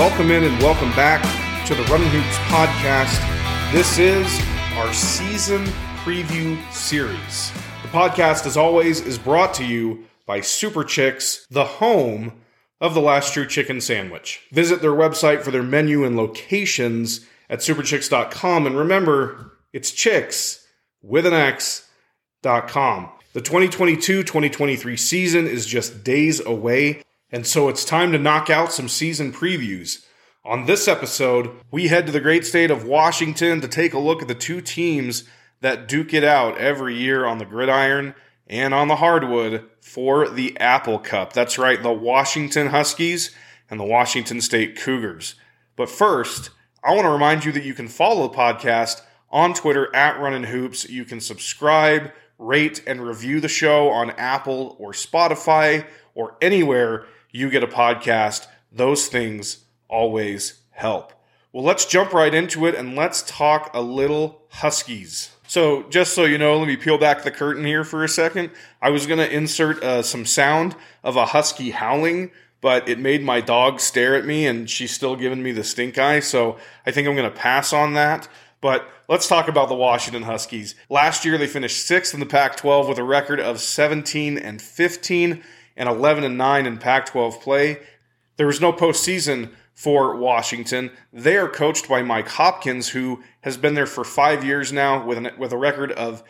Welcome in and welcome back to the Runnin' Hoops podcast. This is our season preview series. The podcast, as always, is brought to you by Super Chix, the home of the last true chicken sandwich. Visit their website for their menu and locations at superchix.com. And remember, it's chicks with an X dot com. The 2022 2023 season is just days away, and so it's time to knock out some season previews. On this episode, we head to the great state of Washington to take a look at the two teams that duke it out every year on the gridiron and on the hardwood for the Apple Cup. That's right, the Washington Huskies and the Washington State Cougars. But first, I want to remind you that you can follow the podcast on Twitter at Runnin' Hoops. You can subscribe, rate, and review the show on Apple or Spotify or anywhere you get a podcast. Those things always help. Well, let's jump right into it and let's talk a little Huskies. So, just so you know, let me peel back the curtain here for a second. I was going to insert uh, some sound of a husky howling, but it made my dog stare at me and she's still giving me the stink eye. So, I think I'm going to pass on that. But let's talk about the Washington Huskies. Last year, they finished sixth in the Pac 12 with a record of 17 and 15 and 11 and 9 in Pac 12 play. There was no postseason for Washington. They are coached by Mike Hopkins, who has been there for five years now with, an, with a record of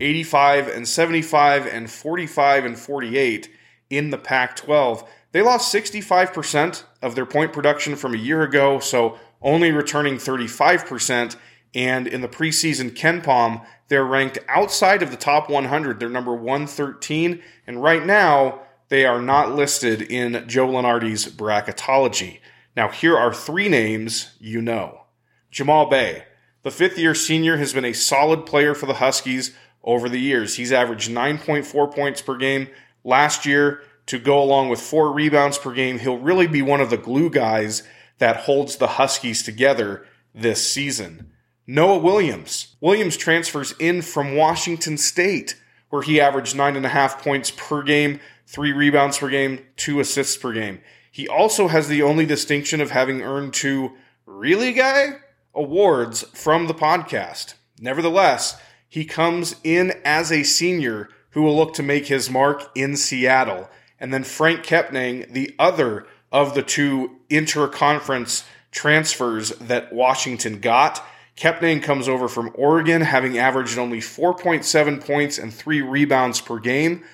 85 and 75 and 45 and 48 in the Pac 12. They lost 65% of their point production from a year ago, so only returning 35%. And in the preseason KenPom, they're ranked outside of the top 100. They're number 113. And right now, they are not listed in Joe Lunardi's bracketology. Now, here are three names you know Jamal Bey. The fifth year senior has been a solid player for the Huskies over the years. He's averaged 9.4 points per game last year to go along with four rebounds per game. He'll really be one of the glue guys that holds the Huskies together this season. Noah Williams. Williams transfers in from Washington State, where he averaged nine and a half points per game, three rebounds per game, two assists per game. He also has the only distinction of having earned two really guy awards from the podcast. Nevertheless, he comes in as a senior who will look to make his mark in Seattle. And then Franck Kepnang, the other of the two interconference transfers that Washington got. Kepnang comes over from Oregon, having averaged only 4.7 points and three rebounds per game.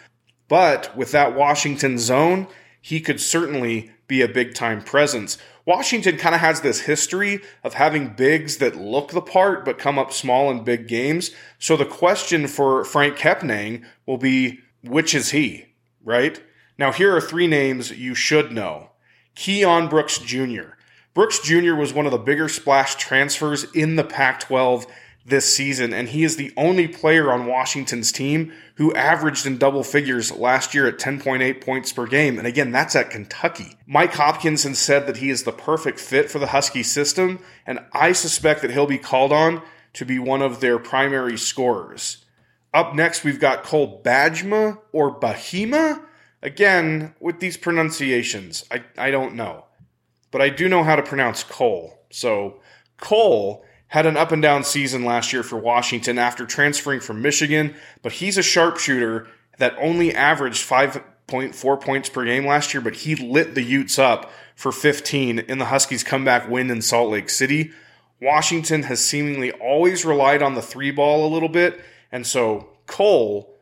But with that Washington zone, he could certainly be a big time presence. Washington kind of has this history of having bigs that look the part but come up small in big games. So the question for Franck Kepnang will be which is he, right? Now, here are three names you should know Keion Brooks Jr. Brooks Jr. was one of the bigger splash transfers in the Pac 12 this season, and he is the only player on Washington's team who averaged in double figures last year at 10.8 points per game. And again, that's at Kentucky. Mike Hopkins has said that he is the perfect fit for the Husky system, and I suspect that he'll be called on to be one of their primary scorers. Up next, we've got Cole Bajema or Bahima. Again, with these pronunciations, I, I don't know. But I do know how to pronounce Cole. So, Cole had an up and down season last year for Washington after transferring from Michigan, but he's a sharpshooter that only averaged 5.4 points per game last year, but he lit the Utes up for 15 in the Huskies' comeback win in Salt Lake City. Washington has seemingly always relied on the three ball a little bit, and so Cole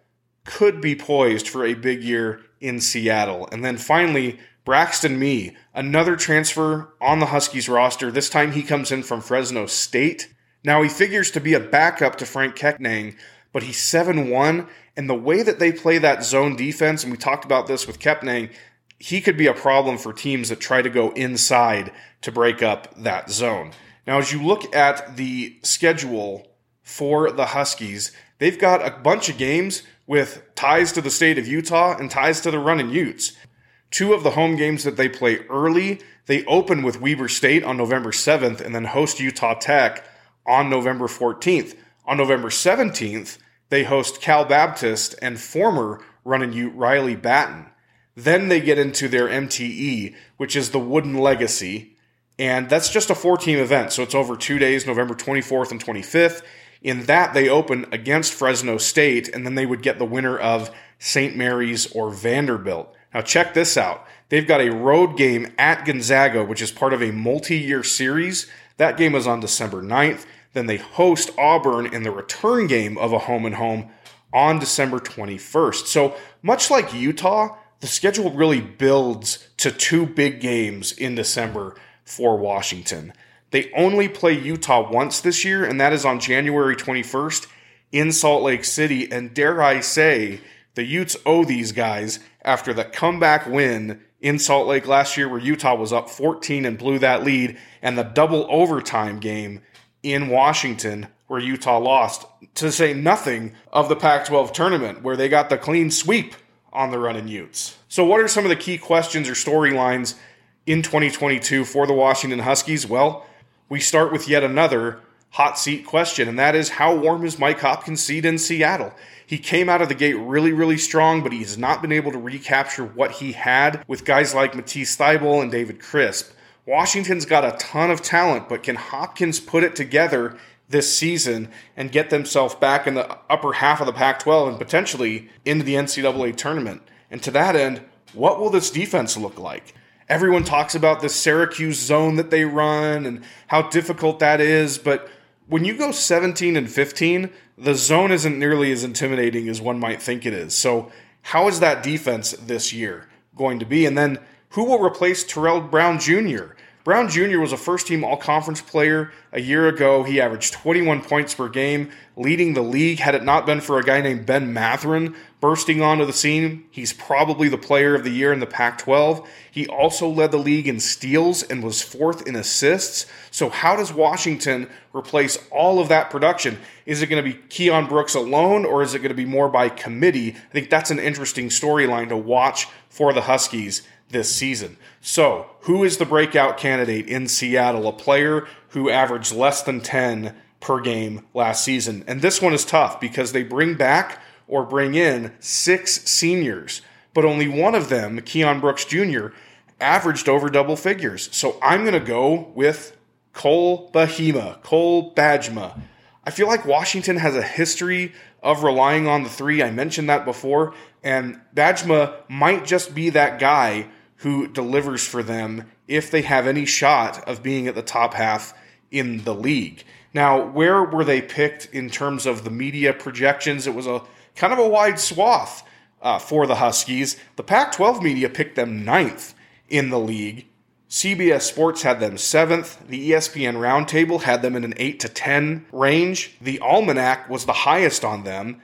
could be poised for a big year in Seattle. And then finally, Braxton Meah, another transfer on the Huskies roster. This time he comes in from Fresno State. Now he figures to be a backup to Franck Kepnang, but he's 7 1. And the way that they play that zone defense, and we talked about this with Kepnang, he could be a problem for teams that try to go inside to break up that zone. Now, as you look at the schedule for the Huskies, they've got a bunch of games with ties to the state of Utah and ties to the Runnin' Utes. Two of the home games that they play early, they open with Weber State on November 7th and then host Utah Tech on November 14th. On November 17th, they host Cal Baptist and former Runnin' Ute Riley Battin. Then they get into their MTE, which is the Wooden Legacy. And that's just a four team event. So it's over two days, November 24th and 25th. In that, they open against Fresno State, and then they would get the winner of St. Mary's or Vanderbilt. Now, check this out. They've got a road game at Gonzaga, which is part of a multi year series. That game is on December 9th. Then they host Auburn in the return game of a home and home on December 21st. So, much like Utah, the schedule really builds to two big games in December for Washington. They only play Utah once this year, and that is on January 21st in Salt Lake City. And dare I say, the Utes owe these guys after the comeback win in Salt Lake last year, where Utah was up 14 and blew that lead, and the double overtime game in Washington where Utah lost, to say nothing of the Pac 12 tournament where they got the clean sweep on the Runnin' Utes. So, what are some of the key questions or storylines in 2022 for the Washington Huskies? Well, we start with yet another hot seat question, and that is how warm is Mike Hopkins' seat in Seattle? He came out of the gate really, really strong, but he has not been able to recapture what he had with guys like Matisse Thybulle and David Crisp. Washington's got a ton of talent, but can Hopkins put it together this season and get themselves back in the upper half of the Pac 12 and potentially into the NCAA tournament? And to that end, what will this defense look like? Everyone talks about the Syracuse zone that they run and how difficult that is, but when you go 17 and 15, the zone isn't nearly as intimidating as one might think it is. So, how is that defense this year going to be? And then who will replace Terrell Brown Jr.? Brown Jr. was a first team all conference player a year ago. He averaged 21 points per game, leading the league. Had it not been for a guy named Ben Mathurin bursting onto the scene, he's probably the player of the year in the Pac 12. He also led the league in steals and was fourth in assists. So, how does Washington replace all of that production? Is it going to be Keion Brooks alone, or is it going to be more by committee? I think that's an interesting storyline to watch for the Huskies this season. So, who is the breakout candidate in Seattle? A player who averaged less than 10 per game last season. And this one is tough because they bring back or bring in six seniors, but only one of them, Keion Brooks Jr., averaged over double figures. So I'm going to go with Cole Bahima, Cole Bajema. I feel like Washington has a history of relying on the three. I mentioned that before, and Bajema might just be that guy who delivers for them if they have any shot of being at the top half in the league. Now, where were they picked in terms of the media projections? It was a kind of a wide swath uh, for the Huskies. The Pac 12 media picked them ninth in the league. CBS Sports had them seventh. The ESPN Roundtable had them in an 8 to 10 range. The Almanac was the highest on them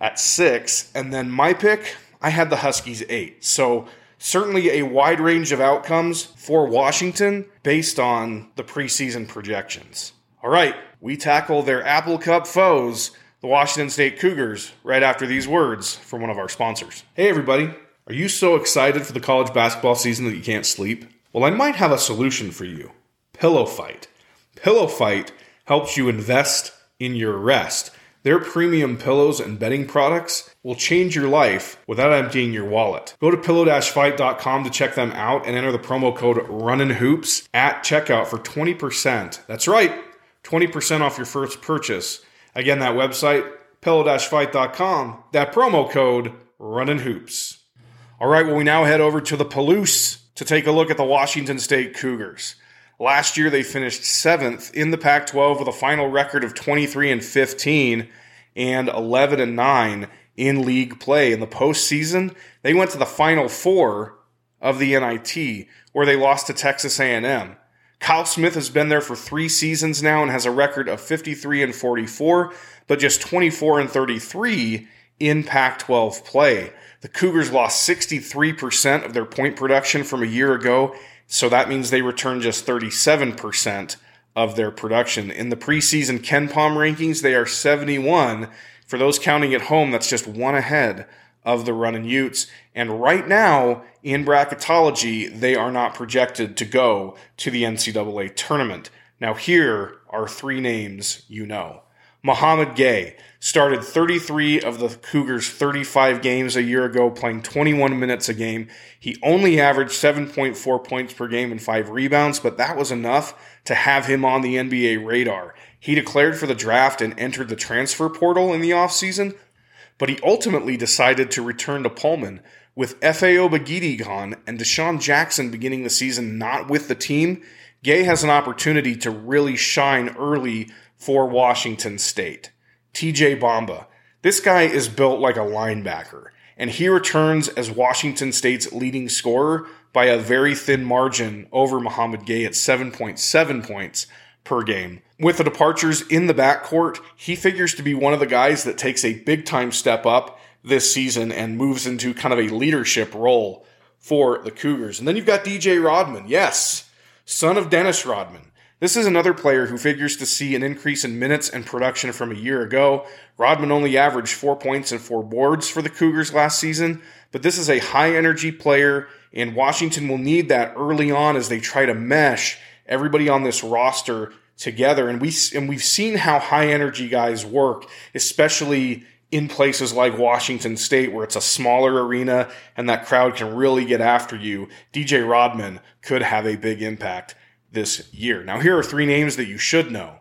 at six. And then my pick, I had the Huskies eight. So certainly a wide range of outcomes for Washington based on the preseason projections. All right, we tackle their Apple Cup foes, the Washington State Cougars, right after these words from one of our sponsors. Hey, everybody. Are you so excited for the college basketball season that you can't sleep? Well, I might have a solution for you Pillow Fight. Pillow Fight helps you invest in your rest. Their premium pillows and bedding products will change your life without emptying your wallet. Go to pillow-fight.com to check them out and enter the promo code RUNNINHOOPS at checkout for 20%. That's right, 20% off your first purchase. Again, that website, pillow-fight.com, that promo code RUNNINHOOPS. All right, well, we now head over to the Palouse to take a look at the Washington State Cougars. Last year, they finished seventh in the Pac 12 with a final record of 23 and 15 and 11 and 9 in league play. In the postseason, they went to the final four of the NIT, where they lost to Texas A&M. Kyle Smith has been there for three seasons now and has a record of 53 and 44, but just 24 and 33 in Pac 12 play. The Cougars lost 63% of their point production from a year ago so that means they return just 37% of their production. In the preseason KenPom rankings, they are 71. For those counting at home, that's just one ahead of the Runnin' Utes. And right now, in bracketology, they are not projected to go to the NCAA tournament. Now, here are three names you know Mouhamed Gueye started 33 of the Cougars' 35 games a year ago, playing 21 minutes a game. He only averaged 7.4 points per game and five rebounds, but that was enough to have him on the NBA radar. He declared for the draft and entered the transfer portal in the offseason, but he ultimately decided to return to Pullman. With Efe Abogidi gone and Dishon Jackson beginning the season not with the team, Gueye has an opportunity to really shine early for Washington State. TJ Bamba. This guy is built like a linebacker, and he returns as Washington State's leading scorer by a very thin margin over Mouhamed Gueye at 7.7 points per game. With the departures in the backcourt, he figures to be one of the guys that takes a big time step up this season and moves into kind of a leadership role for the Cougars. And then you've got DJ Rodman. Yes, son of Dennis Rodman. This is another player who figures to see an increase in minutes and production from a year ago. Rodman only averaged four points and four boards for the Cougars last season, but this is a high energy player, and Washington will need that early on as they try to mesh everybody on this roster together. And we and we've seen how high energy guys work, especially in places like Washington State, where it's a smaller arena and that crowd can really get after you. DJ Rodman could have a big impact this year. Now, here are three names that you should know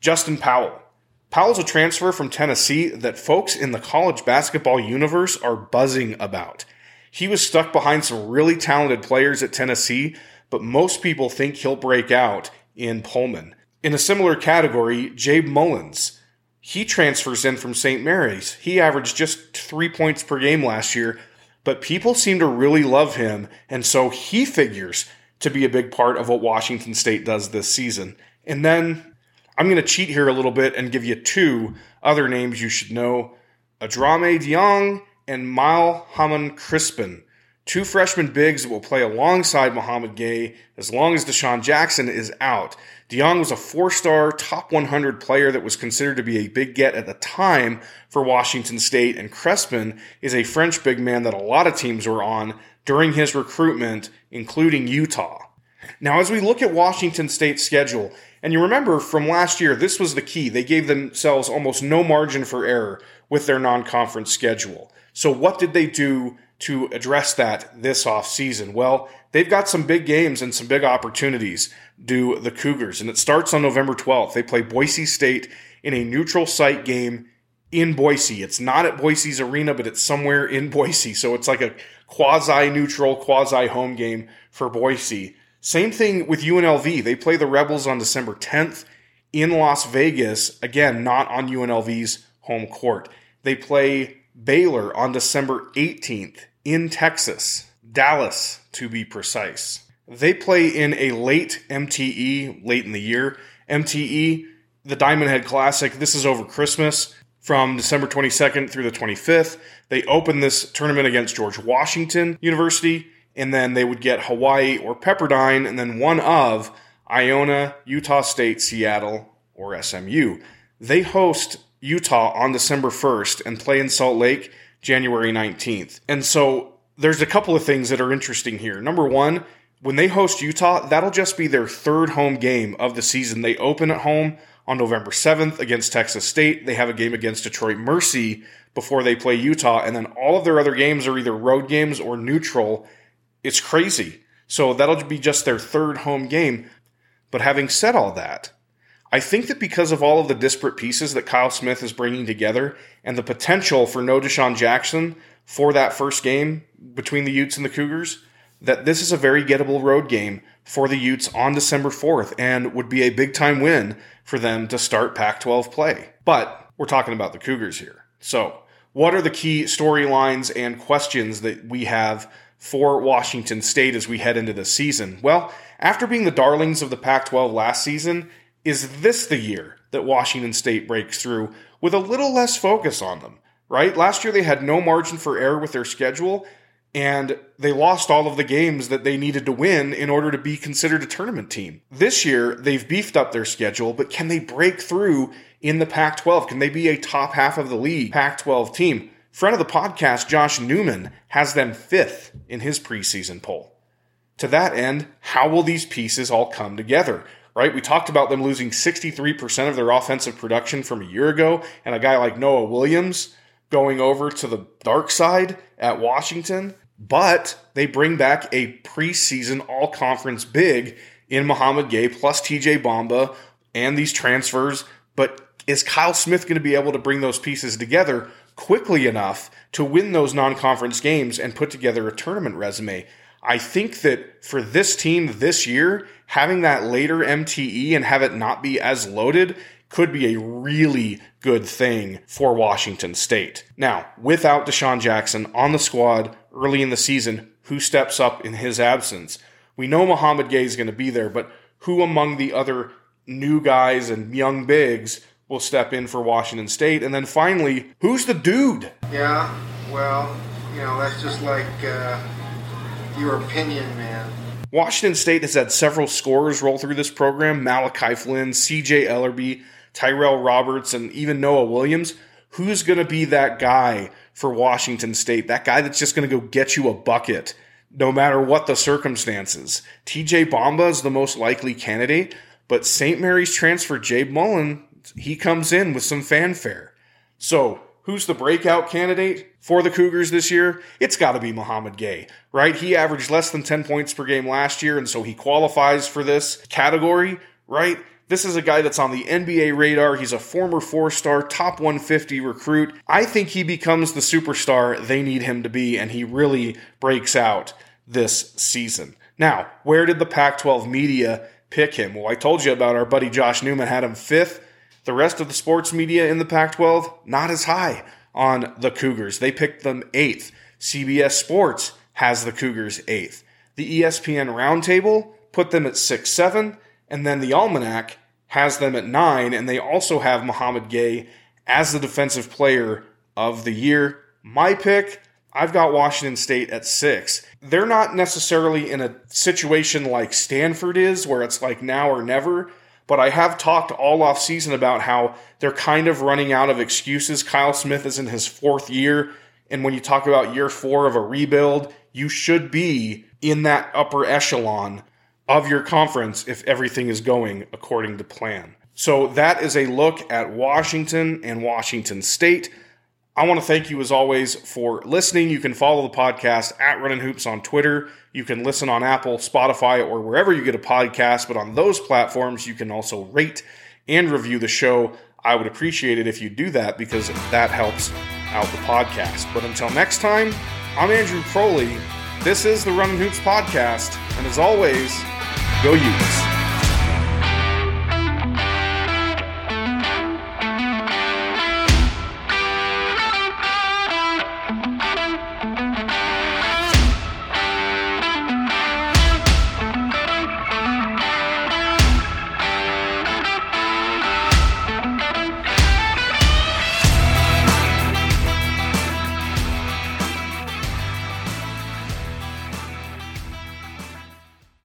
Justin Powell. Powell's a transfer from Tennessee that folks in the college basketball universe are buzzing about. He was stuck behind some really talented players at Tennessee, but most people think he'll break out in Pullman. In a similar category, Jabe Mullins. He transfers in from St. Mary's. He averaged just three points per game last year, but people seem to really love him, and so he figures to be a big part of what Washington State does this season. And then I'm going to cheat here a little bit and give you two other names you should know Adrame Diongue and Mael Hamon-Crispin. Two freshman bigs that will play alongside Mouhamed Gueye as long as Dishon Jackson is out. DeYoung was a four star, top 100 player that was considered to be a big get at the time for Washington State, and Crespin is a French big man that a lot of teams were on during his recruitment, including Utah. Now, as we look at Washington State's schedule, and you remember from last year, this was the key. They gave themselves almost no margin for error with their non conference schedule. So, what did they do to address that this offseason? Well, they've got some big games and some big opportunities, do the Cougars. And it starts on November 12th. They play Boise State in a neutral site game in Boise. It's not at Boise's arena, but it's somewhere in Boise. So it's like a quasi neutral, quasi home game for Boise. Same thing with UNLV. They play the Rebels on December 10th in Las Vegas. Again, not on UNLV's home court. They play Baylor on December 18th in Texas, Dallas to be precise. They play in a late MTE, late in the year. MTE, the Diamond Head Classic. This is over Christmas from December 22nd through the 25th. They open this tournament against George Washington University, and then they would get Hawaii or Pepperdine, and then one of Iona, Utah State, Seattle, or SMU. They host Utah on December 1st and play in Salt Lake January 19th. And so there's a couple of things that are interesting here. Number one, when they host Utah, that'll just be their third home game of the season. They open at home on November 7th against Texas State. They have a game against Detroit Mercy before they play Utah, and then all of their other games are either road games or neutral. It's crazy. So that'll be just their third home game. But having said all that, I think that because of all of the disparate pieces that Kyle Smith is bringing together and the potential for no Dishon Jackson for that first game between the Utes and the Cougars, that this is a very gettable road game for the Utes on December 4th and would be a big time win for them to start Pac 12 play. But we're talking about the Cougars here. So, what are the key storylines and questions that we have for Washington State as we head into the season? Well, after being the darlings of the Pac 12 last season, is this the year that Washington State breaks through with a little less focus on them? Right? Last year they had no margin for error with their schedule and they lost all of the games that they needed to win in order to be considered a tournament team. This year, they've beefed up their schedule, but can they break through in the Pac 12? Can they be a top half of the league Pac 12 team? Friend of the podcast, Josh Newman, has them fifth in his preseason poll. To that end, how will these pieces all come together? right? We talked about them losing 63% of their offensive production from a year ago, and a guy like Noah Williams going over to the dark side at Washington. But they bring back a preseason all conference big in Mouhamed Gueye plus TJ Bamba and these transfers. But is Kyle Smith going to be able to bring those pieces together quickly enough to win those non conference games and put together a tournament resume? I think that for this team this year, having that later MTE and have it not be as loaded could be a really good thing for Washington State. Now, without Dishon Jackson on the squad early in the season, who steps up in his absence? We know Mouhamed Gueye is going to be there, but who among the other new guys and young bigs will step in for Washington State? And then finally, who's the dude? Yeah, well, you know, that's just like uh, your opinion, man. Washington State has had several scorers roll through this program Malachi Flynn, CJ Elleby, Tyrell Roberts, and even Noah Williams. Who's going to be that guy for Washington State? That guy that's just going to go get you a bucket no matter what the circumstances. TJ Bamba is the most likely candidate, but St. Mary's transfer Jabe Mullen, he comes in with some fanfare. So, who's the breakout candidate for the Cougars this year? It's got to be Mouhamed Gueye, right? He averaged less than 10 points per game last year, and so he qualifies for this category, right? This is a guy that's on the NBA radar. He's a former four star, top 150 recruit. I think he becomes the superstar they need him to be, and he really breaks out this season. Now, where did the Pac 12 media pick him? Well, I told you about our buddy Josh Newman had him fifth. The rest of the sports media in the Pac 12, not as high on the Cougars. They picked them eighth. CBS Sports has the Cougars eighth. The ESPN Roundtable put them at six, seven. And then the Almanac has them at nine, and they also have Mouhamed Gueye as the defensive player of the year. My pick, I've got Washington State at six. They're not necessarily in a situation like Stanford is, where it's like now or never. But I have talked all off season about how they're kind of running out of excuses. Kyle Smith is in his fourth year. And when you talk about year four of a rebuild, you should be in that upper echelon of your conference if everything is going according to plan. So that is a look at Washington and Washington State. I want to thank you as always for listening. You can follow the podcast at Runnin' Hoops on Twitter. You can listen on Apple, Spotify, or wherever you get a podcast. But on those platforms, you can also rate and review the show. I would appreciate it if you do that because that helps out the podcast. But until next time, I'm Andrew Crowley. This is the Runnin' Hoops podcast. And as always, Go Utes.